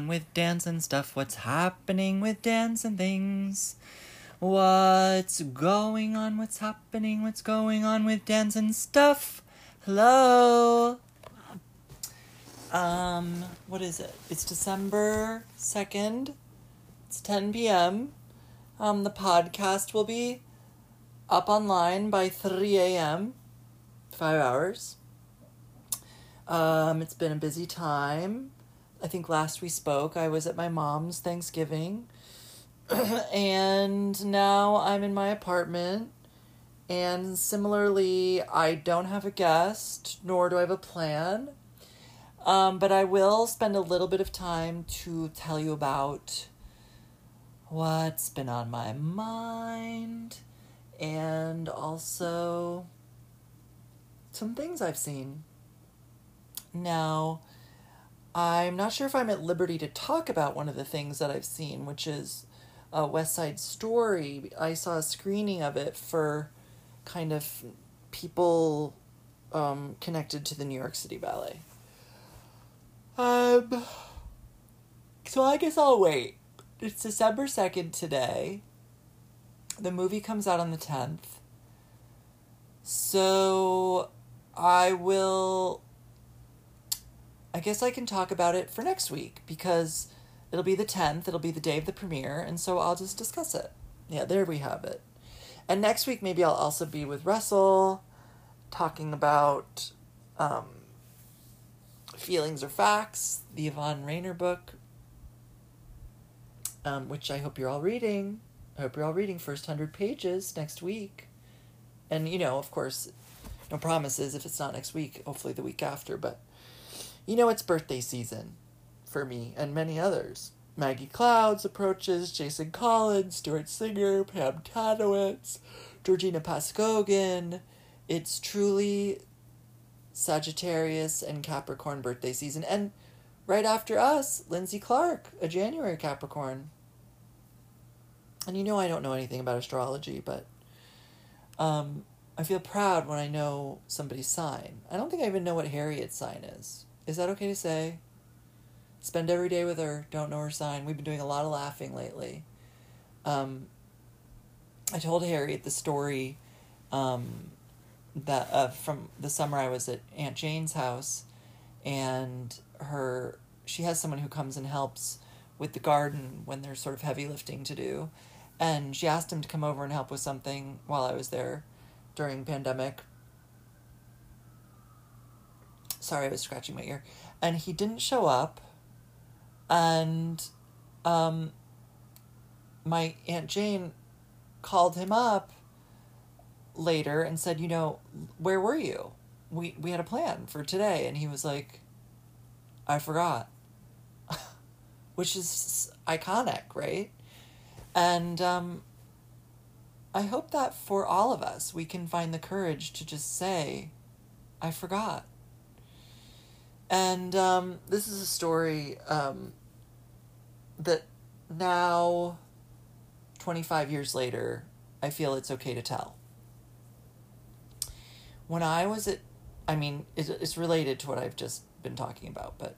on with dance and stuff? What's happening with dance and things? What's going on? What's happening? What's going on with dance and stuff? Hello. Um, what is it? It's December 2nd. It's 10 p.m. Um, the podcast will be up online by 3 a.m. Five hours. Um, it's been a busy time. I think last we spoke, I was at my mom's Thanksgiving. and now I'm in my apartment. And similarly, I don't have a guest, nor do I have a plan. Um, but I will spend a little bit of time to tell you about what's been on my mind and also some things I've seen. Now, I'm not sure if I'm at liberty to talk about one of the things that I've seen, which is a West Side Story. I saw a screening of it for kind of people um, connected to the New York City Ballet. Um, so I guess I'll wait. It's December 2nd today. The movie comes out on the 10th. So I will I guess I can talk about it for next week because it'll be the 10th, it'll be the day of the premiere, and so I'll just discuss it. Yeah, there we have it. And next week, maybe I'll also be with Russell talking about um, Feelings Are Facts, the Yvonne Rainer book, um, which I hope you're all reading. I hope you're all reading first 100 pages next week. And, you know, of course, no promises if it's not next week, hopefully the week after, but you know, it's birthday season for me and many others. Maggie Clouds approaches, Jason Collins, Stuart Singer, Pam Tanowitz, Georgina Pazcoguin. It's truly Sagittarius and Capricorn birthday season. And right after us, Lindsay Clark, a January Capricorn. And you know I don't know anything about astrology, but um, I feel proud when I know somebody's sign. I don't think I even know what Harriet's sign is. Is that okay to say? Spend every day with her, don't know her sign. We've been doing a lot of laughing lately. Um, I told Harriet the story um, that uh, from the summer I was at Aunt Jane's house, and her she has someone who comes and helps with the garden when there's sort of heavy lifting to do, and she asked him to come over and help with something while I was there during pandemic, Sorry, I was scratching my ear. And he didn't show up. And um, my Aunt Jane called him up later and said, You know, where were you? We, we had a plan for today. And he was like, I forgot. Which is iconic, right? And um, I hope that for all of us, we can find the courage to just say, I forgot. And um, this is a story um, that now, 25 years later, I feel it's okay to tell. When I was at, I mean, it's related to what I've just been talking about, but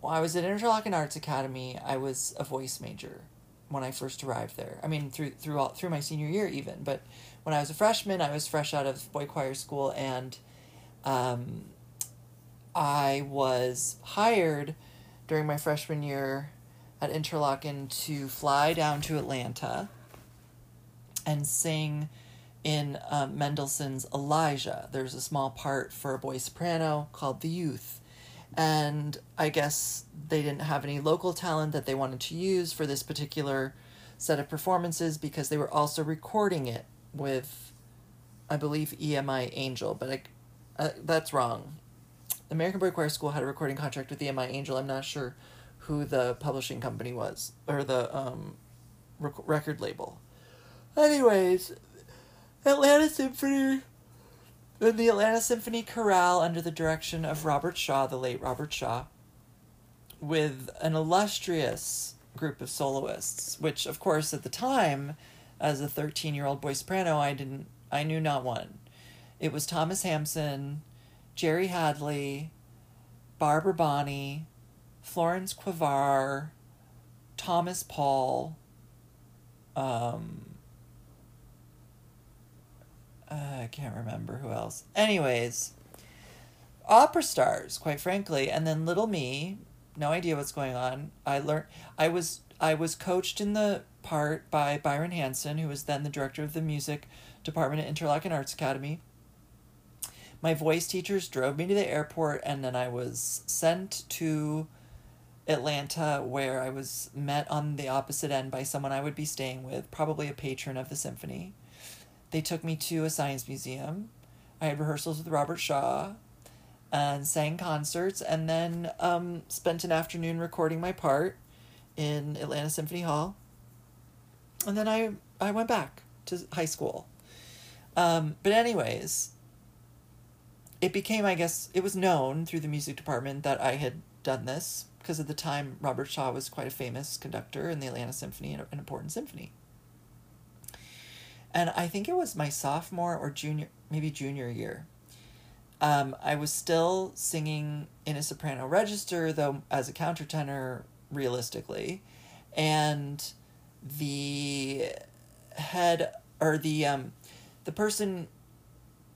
when I was at Interlochen Arts Academy, I was a voice major when I first arrived there. I mean, through through all, through my senior year even. But when I was a freshman, I was fresh out of boy choir school, and um, I was hired during my freshman year at Interlochen to fly down to Atlanta and sing in um, Mendelssohn's Elijah. There's a small part for a boy soprano called The Youth. And I guess they didn't have any local talent that they wanted to use for this particular set of performances because they were also recording it with, I believe, EMI Angel, but I, uh, that's wrong. American Boy Choir School had a recording contract with EMI Angel. I'm not sure who the publishing company was or the um, rec- record label. Anyways, Atlanta Symphony and the Atlanta Symphony Chorale under the direction of Robert Shaw, the late Robert Shaw, with an illustrious group of soloists, which of course at the time, as a 13 year old boy soprano, I didn't I knew not one. It was Thomas Hampson, Jerry Hadley, Barbara Bonney, Florence Quivar, Thomas Paul, um, uh, I can't remember who else. Anyways, opera stars, quite frankly, and then little me, no idea what's going on. I learned I was I was coached in the part by Byron Hanson, who was then the director of the music department at Interlochen Arts Academy. My voice teachers drove me to the airport, and then I was sent to Atlanta, where I was met on the opposite end by someone I would be staying with, probably a patron of the symphony. They took me to a science museum. I had rehearsals with Robert Shaw and sang concerts, and then um, spent an afternoon recording my part in Atlanta Symphony Hall. And then I, I went back to high school. Um, but, anyways, it became, I guess, it was known through the music department that I had done this because at the time Robert Shaw was quite a famous conductor in the Atlanta Symphony, an important symphony. And I think it was my sophomore or junior, maybe junior year. Um, I was still singing in a soprano register, though as a countertenor, realistically, and the head or the um, the person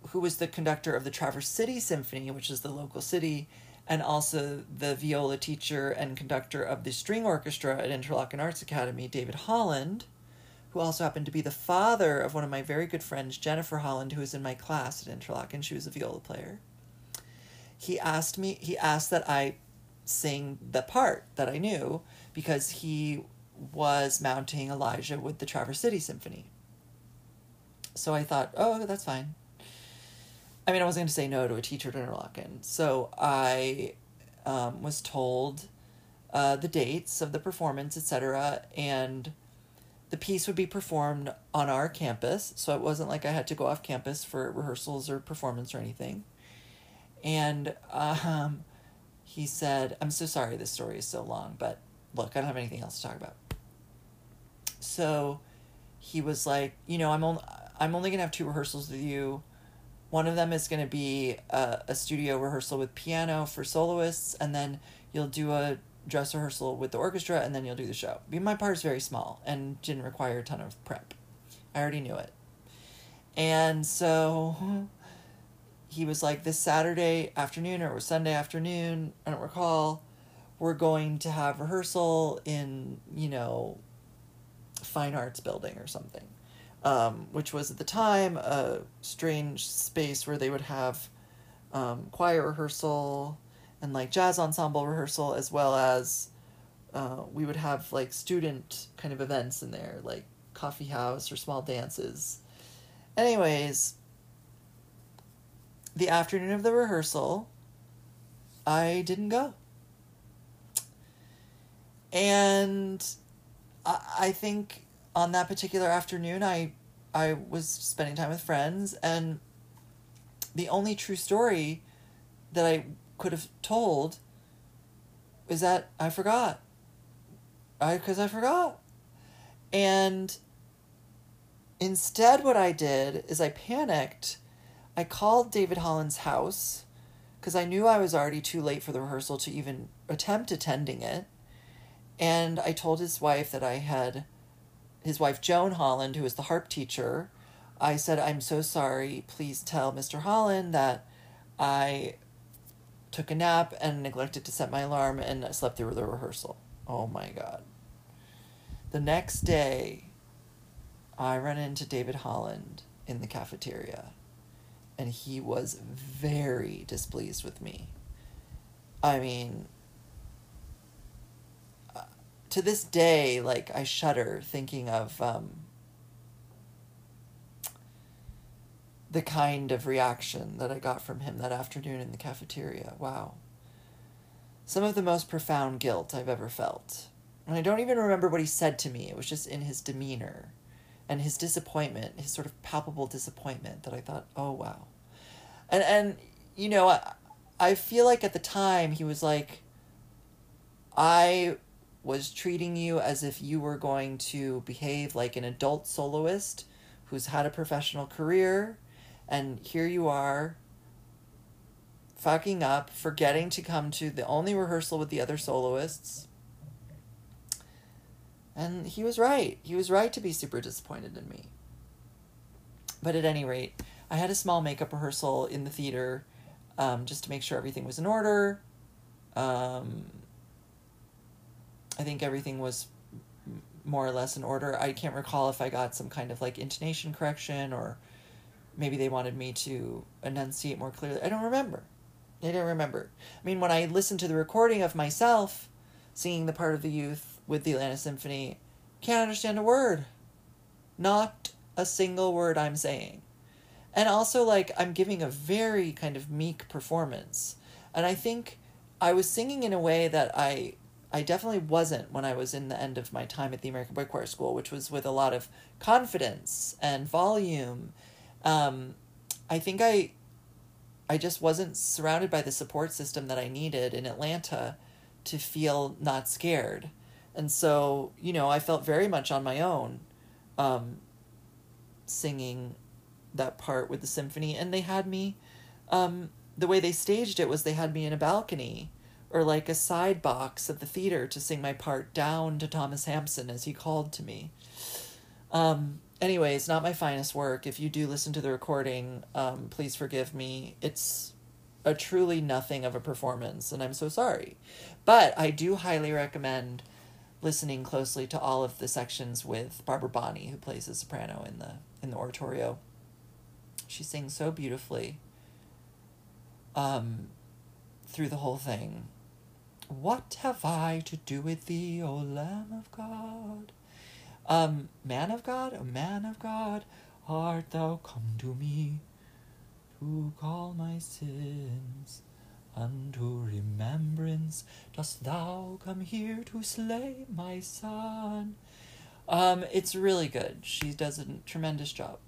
who was the conductor of the Traverse City Symphony, which is the local city, and also the viola teacher and conductor of the string orchestra at Interlochen Arts Academy, David Holland, who also happened to be the father of one of my very good friends, Jennifer Holland, who was in my class at Interlochen. She was a viola player. He asked me, he asked that I sing the part that I knew because he was mounting Elijah with the Traverse City Symphony. So I thought, oh, that's fine. I mean, I wasn't going to say no to a teacher at Interlochen. So I um, was told uh, the dates of the performance, etc., and the piece would be performed on our campus, so it wasn't like I had to go off campus for rehearsals or performance or anything. And um, he said, I'm so sorry this story is so long, but look, I don't have anything else to talk about. So he was like, you know, I'm only, I'm only going to have two rehearsals with you. One of them is going to be a, a studio rehearsal with piano for soloists, and then you'll do a dress rehearsal with the orchestra, and then you'll do the show. My part is very small and didn't require a ton of prep. I already knew it. And so he was like, this Saturday afternoon or Sunday afternoon, I don't recall, we're going to have rehearsal in, you know, fine arts building or something. Um, which was at the time a strange space where they would have um, choir rehearsal and like jazz ensemble rehearsal as well as uh, we would have like student kind of events in there like coffee house or small dances. Anyways the afternoon of the rehearsal i didn't go. And I, I think on that particular afternoon i i was spending time with friends and the only true story that i could have told is that I forgot. I because I forgot. And instead what I did is I panicked. I called David Holland's house because I knew I was already too late for the rehearsal to even attempt attending it. And I told his wife that I had his wife Joan Holland, who was the harp teacher, I said, I'm so sorry. Please tell Mr. Holland that I took a nap and neglected to set my alarm and I slept through the rehearsal. Oh my god. The next day, I run into David Holland in the cafeteria, and he was very displeased with me. I mean, to this day, like, I shudder thinking of um, the kind of reaction that I got from him that afternoon in the cafeteria. Wow. Some of the most profound guilt I've ever felt. And I don't even remember what he said to me. It was just in his demeanor and his disappointment, his sort of palpable disappointment that I thought, oh, wow. And, and you know, I, I feel like at the time he was like, I was treating you as if you were going to behave like an adult soloist who's had a professional career and here you are fucking up, forgetting to come to the only rehearsal with the other soloists. And he was right. He was right to be super disappointed in me. But at any rate, I had a small makeup rehearsal in the theater um, just to make sure everything was in order. Um, I think everything was more or less in order. I can't recall if I got some kind of like intonation correction or maybe they wanted me to enunciate more clearly. I don't remember. I don't remember. I mean, when I listened to the recording of myself singing the part of the youth with the Atlanta Symphony, can't understand a word. Not a single word I'm saying. And also, like, I'm giving a very kind of meek performance. And I think I was singing in a way that I I definitely wasn't when I was in the end of my time at the American Boy Choir School, which was with a lot of confidence and volume. Um, I think I I just wasn't surrounded by the support system that I needed in Atlanta to feel not scared. And so, you know, I felt very much on my own um, singing that part with the symphony. And they had me, um, the way they staged it was they had me in a balcony or like a side box at the theater to sing my part down to Thomas Hampson as he called to me. Um, anyway, it's not my finest work. If you do listen to the recording, um, please forgive me. It's a truly nothing of a performance, and I'm so sorry. But I do highly recommend listening closely to all of the sections with Barbara Bonney, who plays the soprano in the in the oratorio. She sings so beautifully um, through the whole thing. What have I to do with thee, O Lamb of God? Um, man of God, a man of God, art thou come to me to call my sins unto remembrance? Dost thou come here to slay my son? Um, it's really good. She does a tremendous job.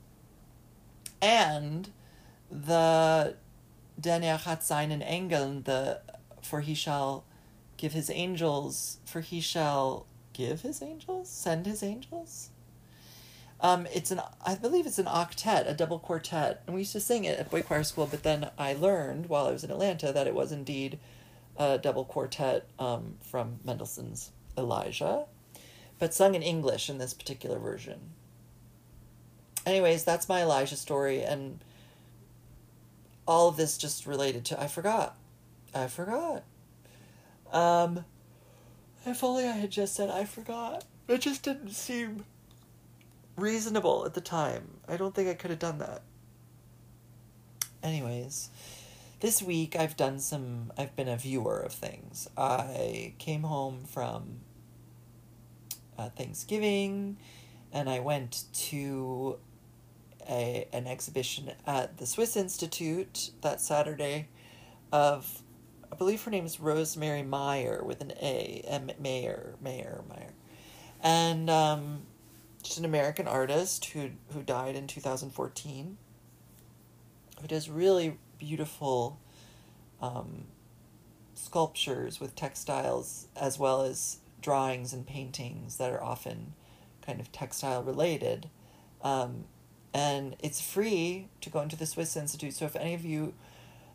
And the Denn er hat seinen Engeln, the for he shall give his angels, for he shall give his angels, send his angels. Um, it's an I believe it's an octet, a double quartet, and we used to sing it at boy choir school. But then I learned while I was in Atlanta that it was indeed a double quartet um, from Mendelssohn's Elijah, but sung in English in this particular version. Anyways, that's my Elijah story, and all of this just related to I forgot, I forgot. Um, if only I had just said I forgot. It just didn't seem reasonable at the time. I don't think I could have done that. Anyways, this week I've done some, I've been a viewer of things. I came home from uh, Thanksgiving and I went to a, an exhibition at the Swiss Institute that Saturday of I believe her name is Rosemary Mayer with an A, M Mayer, Mayer, Meyer, and um, she's an American artist who who died in two thousand fourteen. Who does really beautiful um, sculptures with textiles as well as drawings and paintings that are often kind of textile related. Um, and it's free to go into the Swiss Institute. So if any of you,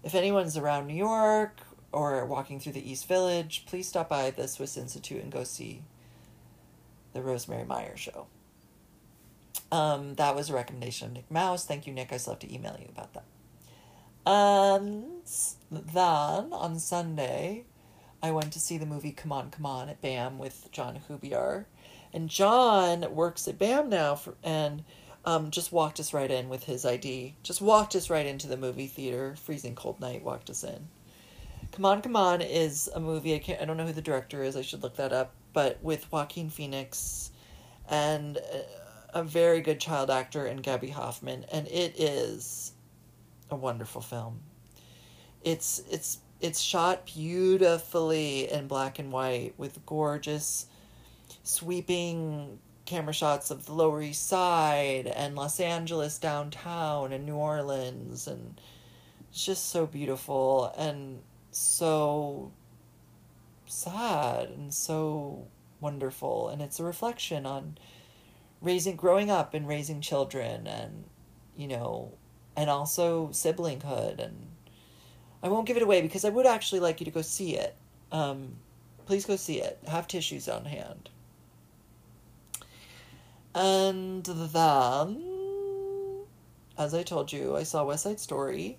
if anyone's around New York or walking through the East Village, please stop by the Swiss Institute and go see the Rosemary Mayer show. Um, that was a recommendation of Nick Mouse. Thank you, Nick. I still have to email you about that. And then on Sunday, I went to see the movie Come On, Come On at BAM with John Hubiar. And John works at BAM now for, and um, just walked us right in with his ID. Just walked us right into the movie theater. Freezing cold night, walked us in. Come On, Come On is a movie. I can't. I don't know who the director is. I should look that up. But with Joaquin Phoenix, and uh, a very good child actor in Gaby Hoffmann, and it is a wonderful film. It's it's it's shot beautifully in black and white with gorgeous sweeping camera shots of the Lower East Side and Los Angeles downtown and New Orleans and it's just so beautiful and so sad and so wonderful and it's a reflection on raising growing up and raising children and you know and also siblinghood and I won't give it away because I would actually like you to go see it. Um, please go see it. Have tissues on hand. And then, as I told you, I saw West Side Story.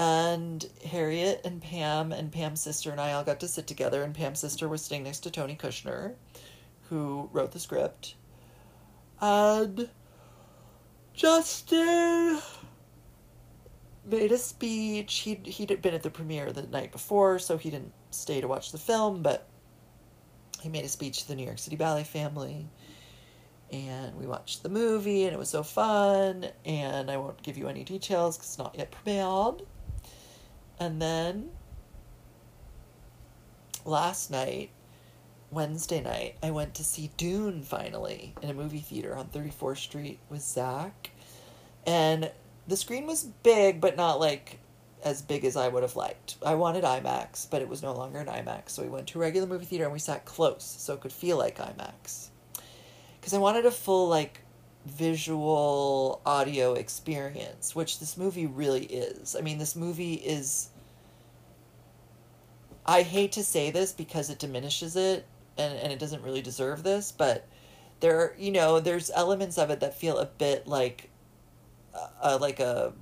And Harriet and Pam and Pam's sister and I all got to sit together, and Pam's sister was sitting next to Tony Kushner, who wrote the script. And Justin made a speech. He'd, he'd been at the premiere the night before, so he didn't stay to watch the film, but he made a speech to the New York City Ballet family. And we watched the movie, and it was so fun. And I won't give you any details because it's not yet premiered. And then last night, Wednesday night, I went to see Dune finally in a movie theater on 34th Street with Zach. And the screen was big, but not like as big as I would have liked. I wanted IMAX, but it was no longer an IMAX. So we went to a regular movie theater and we sat close so it could feel like IMAX. Because I wanted a full, like, visual audio experience, which this movie really is. I mean, this movie is. I hate to say this because it diminishes it and, and it doesn't really deserve this, but there, are, you know, there's elements of it that feel a bit like, uh, like a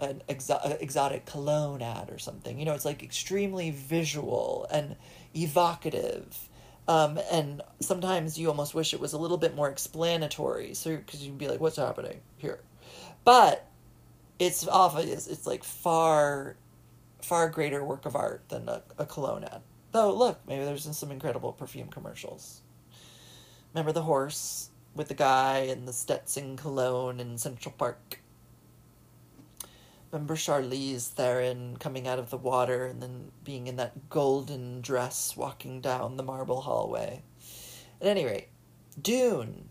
an exo- exotic cologne ad or something. You know, it's like extremely visual and evocative. Um, and sometimes you almost wish it was a little bit more explanatory, so because you'd be like, "What's happening here?" But it's obvious; it's like far, far greater work of art than a, a cologne ad. Though, look, maybe there's some incredible perfume commercials. Remember the horse with the guy and the Stetson cologne in Central Park? Remember Charlize Theron coming out of the water and then being in that golden dress walking down the marble hallway. At any rate, Dune.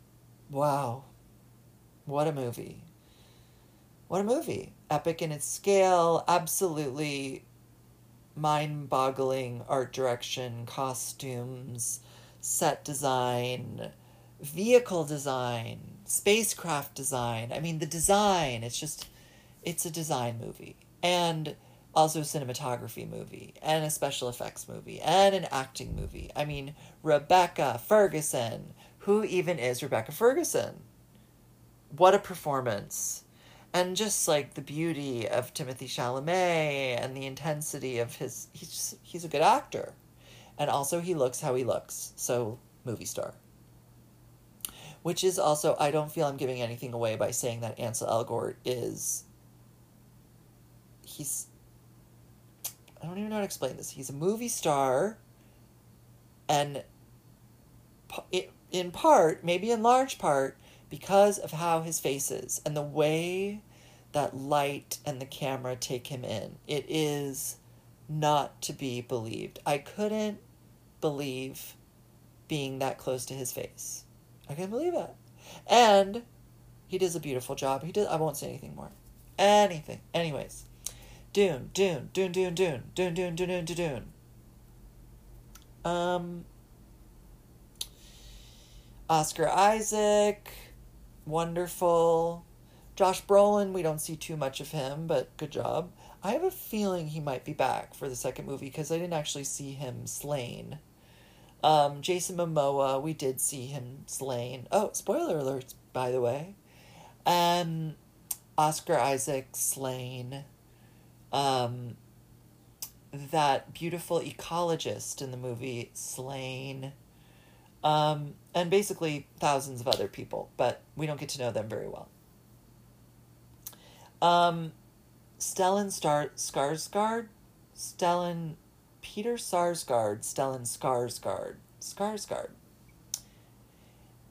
Wow. What a movie. What a movie. Epic in its scale, absolutely mind boggling art direction, costumes, set design, vehicle design, spacecraft design. I mean, the design, it's just it's a design movie and also a cinematography movie and a special effects movie and an acting movie. I mean, Rebecca Ferguson. Who even is Rebecca Ferguson? What a performance. And just like the beauty of Timothée Chalamet and the intensity of his he's just, he's a good actor. And also he looks how he looks. So movie star. Which is also I don't feel I'm giving anything away by saying that Ansel Elgort is he's I don't even know how to explain this. He's a movie star, and in part, maybe in large part, because of how his face is and the way that light and the camera take him in. It is not to be believed. I couldn't believe being that close to his face. I can't believe it. And he does a beautiful job. He does I won't say anything more. Anything. Anyways. Dune, Dune, Dune, Dune, Dune, Dune, Dune, Dune, Dune, Dune. Um, Oscar Isaac, wonderful. Josh Brolin, we don't see too much of him, but good job. I have a feeling he might be back for the second movie because I didn't actually see him slain. Um, Jason Momoa, we did see him slain. Oh, spoiler alerts, by the way. Um, Oscar Isaac slain um, that beautiful ecologist in the movie slain um, and basically thousands of other people but we don't get to know them very well. Um, stellan Star- skarsgård? Stellan peter sarsgaard stellan skarsgård. Skarsgård.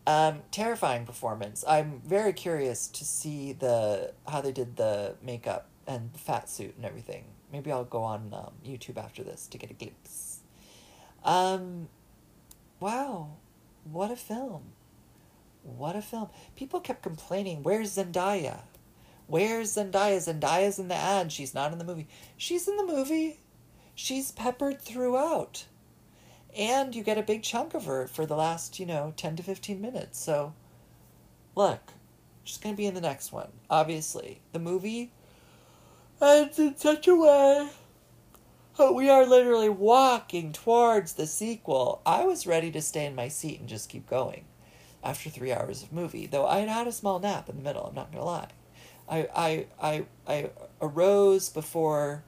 Um, terrifying performance. I'm very curious to see the how they did the makeup and the fat suit and everything. Maybe I'll go on um, YouTube after this to get a glimpse. Um, wow, what a film! What a film! People kept complaining, "Where's Zendaya? Where's Zendaya? Zendaya's in the ad. She's not in the movie. She's in the movie. She's peppered throughout." And you get a big chunk of her for the last, you know, 10 to 15 minutes. So, look, she's going to be in the next one, obviously. The movie and in such a way Oh, we are literally walking towards the sequel. I was ready to stay in my seat and just keep going after three hours of movie, though I had had a small nap in the middle, I'm not going to lie. I, I, I, I arose before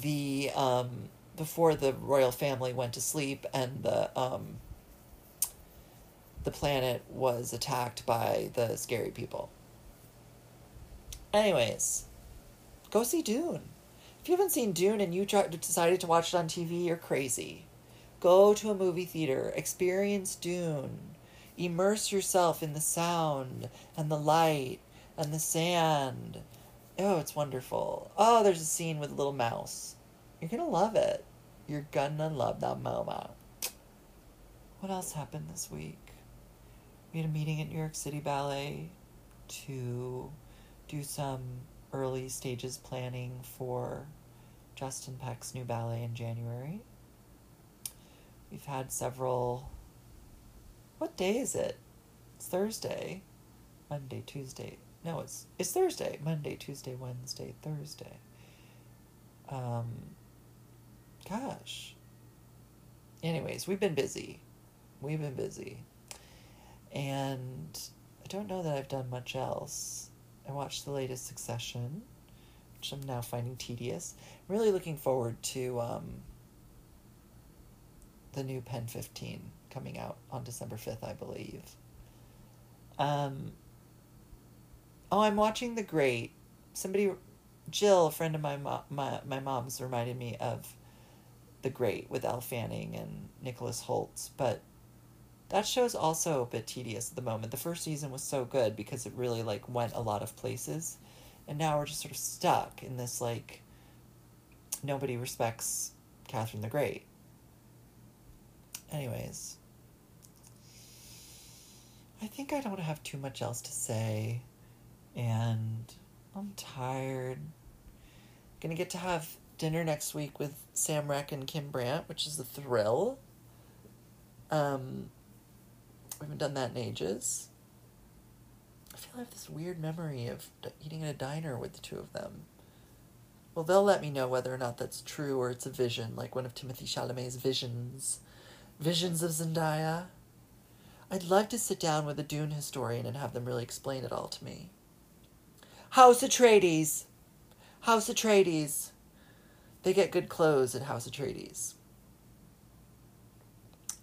the um, before the royal family went to sleep and the um, the planet was attacked by the scary people. Anyways, go see Dune. If you haven't seen Dune and you decided to watch it on TV, you're crazy. Go to a movie theater, experience Dune, immerse yourself in the sound and the light and the sand. Oh, it's wonderful. Oh, there's a scene with a little mouse. You're gonna love it. You're gonna love that moment. What else happened this week? We had a meeting at New York City Ballet to do some early stages planning for Justin Peck's new ballet in January. We've had several. What day is it? It's Thursday. Monday, Tuesday. No, it's it's Thursday. Monday, Tuesday, Wednesday, Thursday. Um gosh. Anyways, we've been busy. We've been busy. And I don't know that I've done much else. I watched the latest Succession, which I'm now finding tedious. I'm really looking forward to um, the new PEN15 coming out on December 5th, I believe. Um, oh, I'm watching The Great. Somebody, Jill, a friend of my, mo- my, my mom's, reminded me of The Great with Elle Fanning and Nicholas Hoult, but that show's also a bit tedious at the moment. The first season was so good because it really like went a lot of places, and now we're just sort of stuck in this like nobody respects Catherine the Great. Anyways, I think I don't have too much else to say, and I'm tired. Gonna get to have dinner next week with Sam Reck and Kim Brandt, which is a thrill. Um, we haven't done that in ages. I feel I have this weird memory of eating in a diner with the two of them. Well, they'll let me know whether or not that's true or it's a vision, like one of Timothée Chalamet's visions. Visions of Zendaya. I'd love to sit down with a Dune historian and have them really explain it all to me. House Atreides. House Atreides. They get good clothes at House Atreides.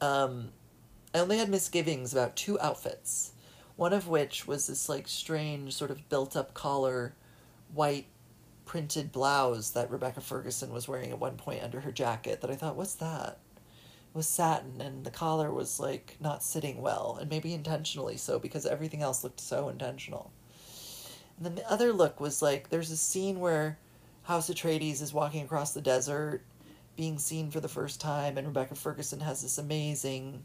Um, I only had misgivings about two outfits. One of which was this like strange sort of built up collar, white printed blouse that Rebecca Ferguson was wearing at one point under her jacket that I thought, what's that? It was satin and the collar was like not sitting well, and maybe intentionally so because everything else looked so intentional. And then the other look was like there's a scene where House Atreides is walking across the desert, being seen for the first time, and Rebecca Ferguson has this amazing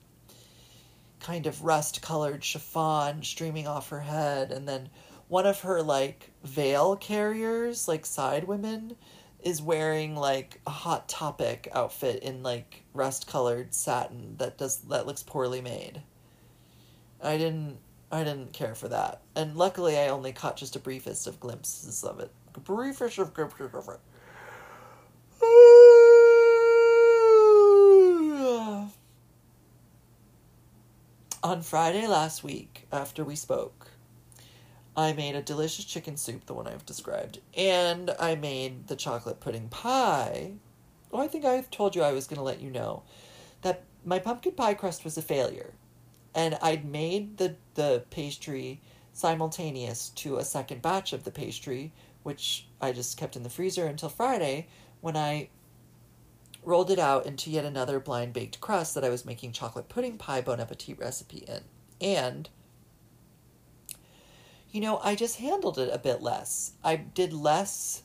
kind of rust colored chiffon streaming off her head and then one of her like veil carriers like side women is wearing like a hot topic outfit in like rust colored satin that does that looks poorly made. I didn't i didn't care for that. And luckily i only caught just a briefest of glimpses of it. Briefest of glimpses of it On Friday last week, after we spoke, I made a delicious chicken soup, the one I've described, and I made the chocolate pudding pie. Oh, I think I've told you I was going to let you know that my pumpkin pie crust was a failure. And I'd made the, the pastry simultaneous to a second batch of the pastry, which I just kept in the freezer until Friday when I rolled it out into yet another blind baked crust that I was making chocolate pudding pie bon appetit recipe in. And, you know, I just handled it a bit less. I did less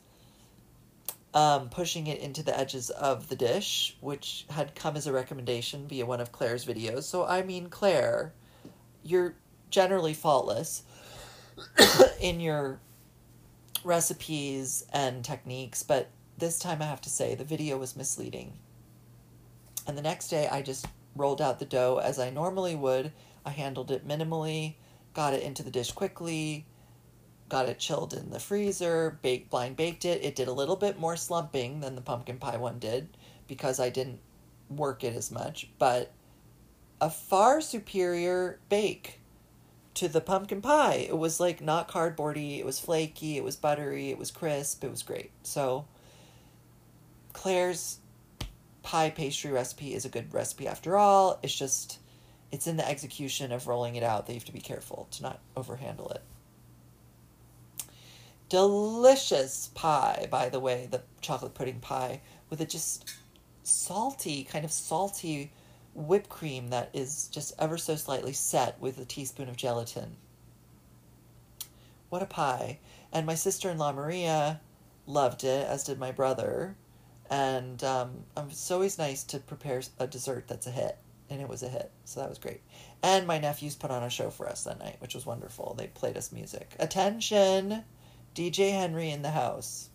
um, pushing it into the edges of the dish, which had come as a recommendation via one of Claire's videos. So, I mean, Claire, you're generally faultless in your recipes and techniques, but this time I have to say the video was misleading. And the next day I just rolled out the dough as I normally would. I handled it minimally, got it into the dish quickly, got it chilled in the freezer, baked blind baked it. It did a little bit more slumping than the pumpkin pie one did because I didn't work it as much, but a far superior bake to the pumpkin pie. It was like not cardboardy, it was flaky, it was buttery, it was crisp, it was great. So Claire's pie pastry recipe is a good recipe after all. It's just it's in the execution of rolling it out that you have to be careful to not overhandle it. Delicious pie, by the way, the chocolate pudding pie with a just salty, kind of salty whipped cream that is just ever so slightly set with a teaspoon of gelatin. What a pie. And my sister in law, Maria, loved it, as did my brother. And um, it's always nice to prepare a dessert that's a hit. And it was a hit. So that was great. And my nephews put on a show for us that night, which was wonderful. They played us music. Attention! DJ Henry in the house.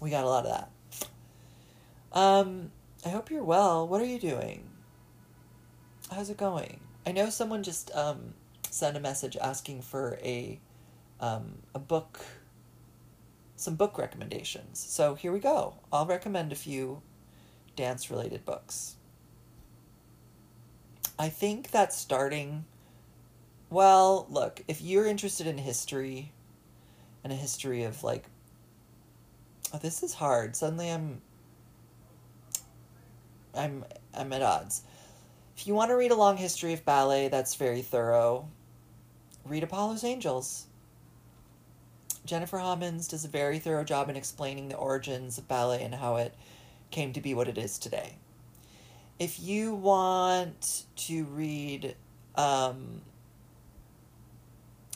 We got a lot of that. Um, I hope you're well. What are you doing? How's it going? I know someone just um, sent a message asking for a um, a book, some book recommendations. So here we go. I'll recommend a few dance related books. I think that starting, well, look, if you're interested in history and a history of like, oh, this is hard. Suddenly I'm I'm I'm at odds. If you want to read a long history of ballet that's very thorough, read Apollo's Angels. Jennifer Homans does a very thorough job in explaining the origins of ballet and how it came to be what it is today. If you want to read, um,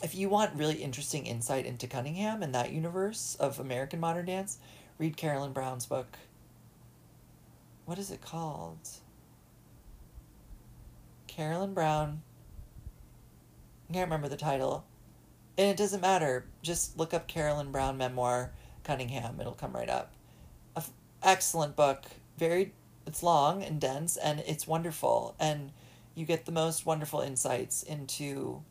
if you want really interesting insight into Cunningham and that universe of American modern dance, read Carolyn Brown's book what is it called? Carolyn Brown. I can't remember the title. And it doesn't matter. Just look up Carolyn Brown memoir Cunningham. It'll come right up. A f- excellent book. Very it's long and dense and it's wonderful and you get the most wonderful insights into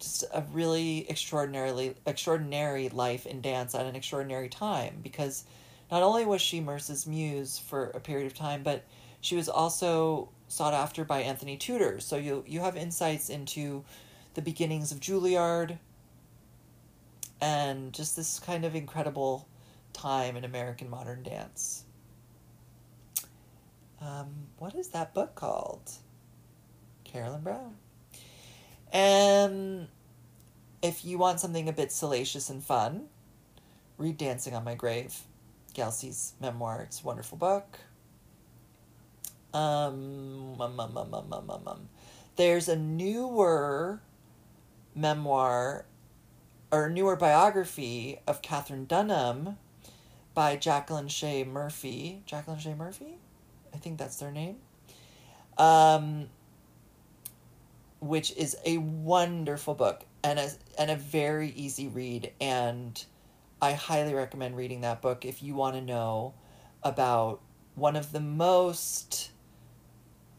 just a really extraordinarily extraordinary life in dance at an extraordinary time because not only was she Merce's muse for a period of time, but she was also sought after by Anthony Tudor. So you you have insights into the beginnings of Juilliard and just this kind of incredible time in American modern dance. Um, what is that book called? Carolyn Brown. And if you want something a bit salacious and fun, read Dancing on My Grave. Gelsey's memoir. It's a wonderful book. Um, um, um, um, um, um, um. There's a newer memoir or newer biography of Katherine Dunham by Jacqueline Shea Murphy. Jacqueline Shea Murphy? I think that's their name. Um, which is a wonderful book and a, and a very easy read and I highly recommend reading that book if you want to know about one of the most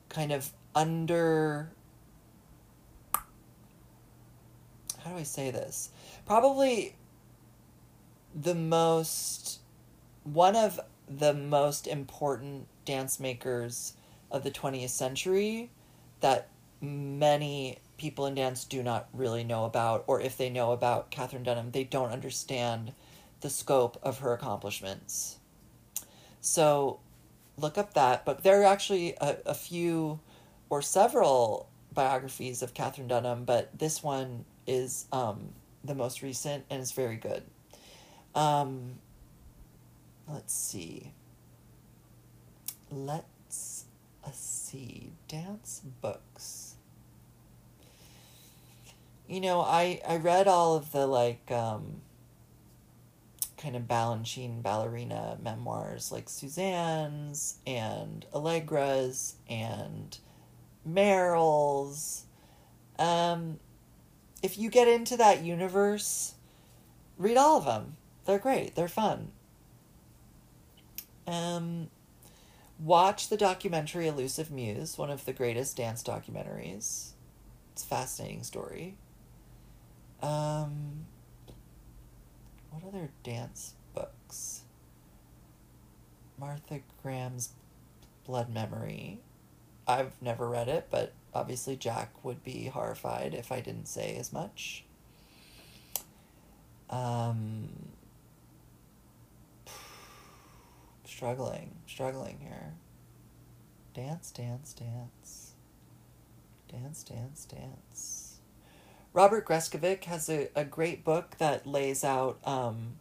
kind of under how do I say this? Probably the most one of the most important dance makers of the 20th century that many people in dance do not really know about or if they know about Katherine Dunham they don't understand the scope of her accomplishments. So look up that, but there are actually a, a few or several biographies of Katherine Dunham, but this one is um, the most recent and it's very good. Um, let's see. Let's see. Dance books. You know, I, I read all of the like um, kind of Balanchine ballerina memoirs like Suzanne's and Allegra's and Merrill's. Um, if you get into that universe, read all of them. They're great. They're fun. Um, watch the documentary Elusive Muse, one of the greatest dance documentaries. It's a fascinating story. Um, what other dance books? Martha Graham's Blood Memory. I've never read it, but obviously Jack would be horrified if I didn't say as much. Um, struggling, struggling here. Dance, dance, dance. Dance, dance, dance. Robert Greskovic has a, a great book that lays out um,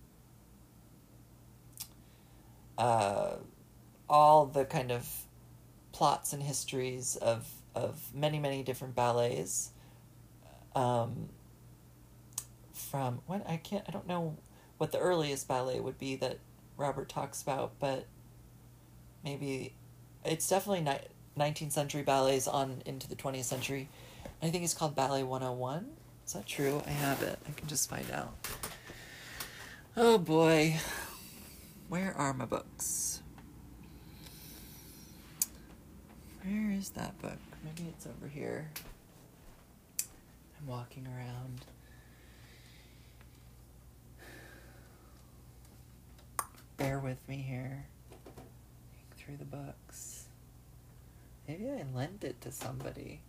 uh, all the kind of plots and histories of, of many, many different ballets. Um, from when I can't, I don't know what the earliest ballet would be that Robert talks about, but maybe it's definitely ni- 19th century ballets on into the 20th century. I think it's called Ballet 101. Is that true? I have it. I can just find out. Oh boy. Where are my books? Where is that book? Maybe it's over here. I'm walking around. Bear with me here. Through the books. Maybe I lent it to somebody.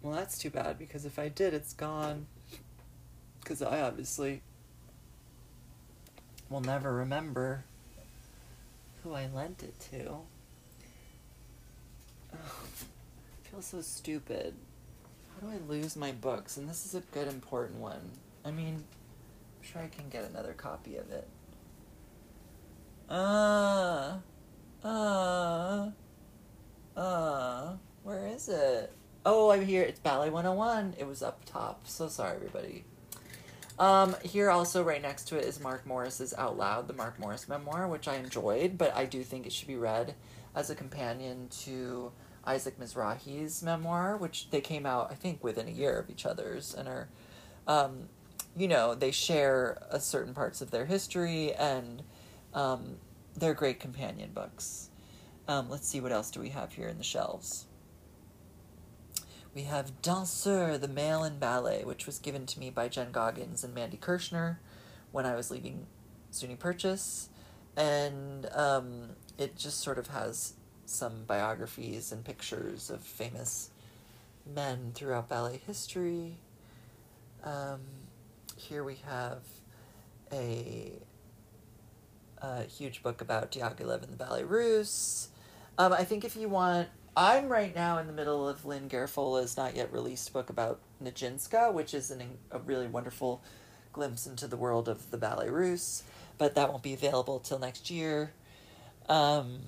Well, that's too bad because if I did, it's gone. Because I obviously will never remember who I lent it to. I feel so stupid. How do I lose my books? And this is a good, important one. I mean, I'm sure I can get another copy of it. Uh, uh, uh, where is it? Oh, I'm here. It's Ballet 101. It was up top. So sorry, everybody. Um, here also right next to it is Mark Morris's Out Loud, the Mark Morris memoir, which I enjoyed, but I do think it should be read as a companion to Isaac Mizrahi's memoir, which they came out, I think, within a year of each other's and are, um, you know, they share a certain parts of their history and um, they're great companion books. Um, let's see what else do we have here in the shelves. We have Danseur, the Male in Ballet, which was given to me by Jen Goggins and Mandy Kirschner when I was leaving SUNY Purchase. And um, it just sort of has some biographies and pictures of famous men throughout ballet history. Um, here we have a, a, huge book about Diaghilev and the Ballet Russe. Um, I think if you want I'm right now in the middle of Lynn Garafola's not yet released book about Nijinsky, which is an, a really wonderful glimpse into the world of the Ballet Russe, but that won't be available till next year. Um,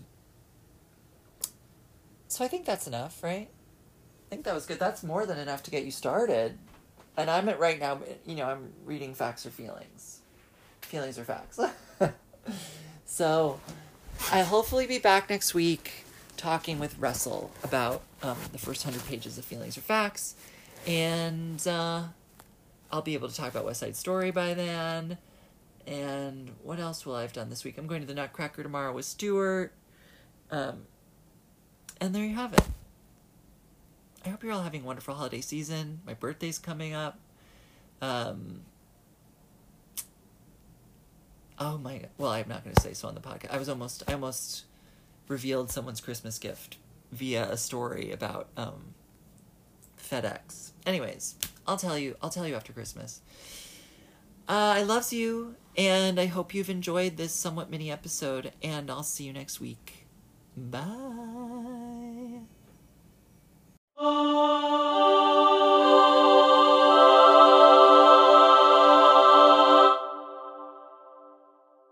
so I think that's enough, right? I think that was good. That's more than enough to get you started. And I'm at right now, you know, I'm reading Facts or Feelings. Feelings or Facts. so I'll hopefully be back next week talking with Russell about um, the first hundred pages of Feelings or Facts, and uh, I'll be able to talk about West Side Story by then. And what else will I have done this week? I'm going to the Nutcracker tomorrow with Stuart. Um, and there you have it. I hope you're all having a wonderful holiday season. My birthday's coming up. Um, oh my! Well, I'm not going to say so on the podcast. I was almost, I almost revealed someone's Christmas gift via a story about um, FedEx. Anyways, I'll tell you. I'll tell you after Christmas. Uh, I loves you, and I hope you've enjoyed this somewhat mini episode. And I'll see you next week. Bye.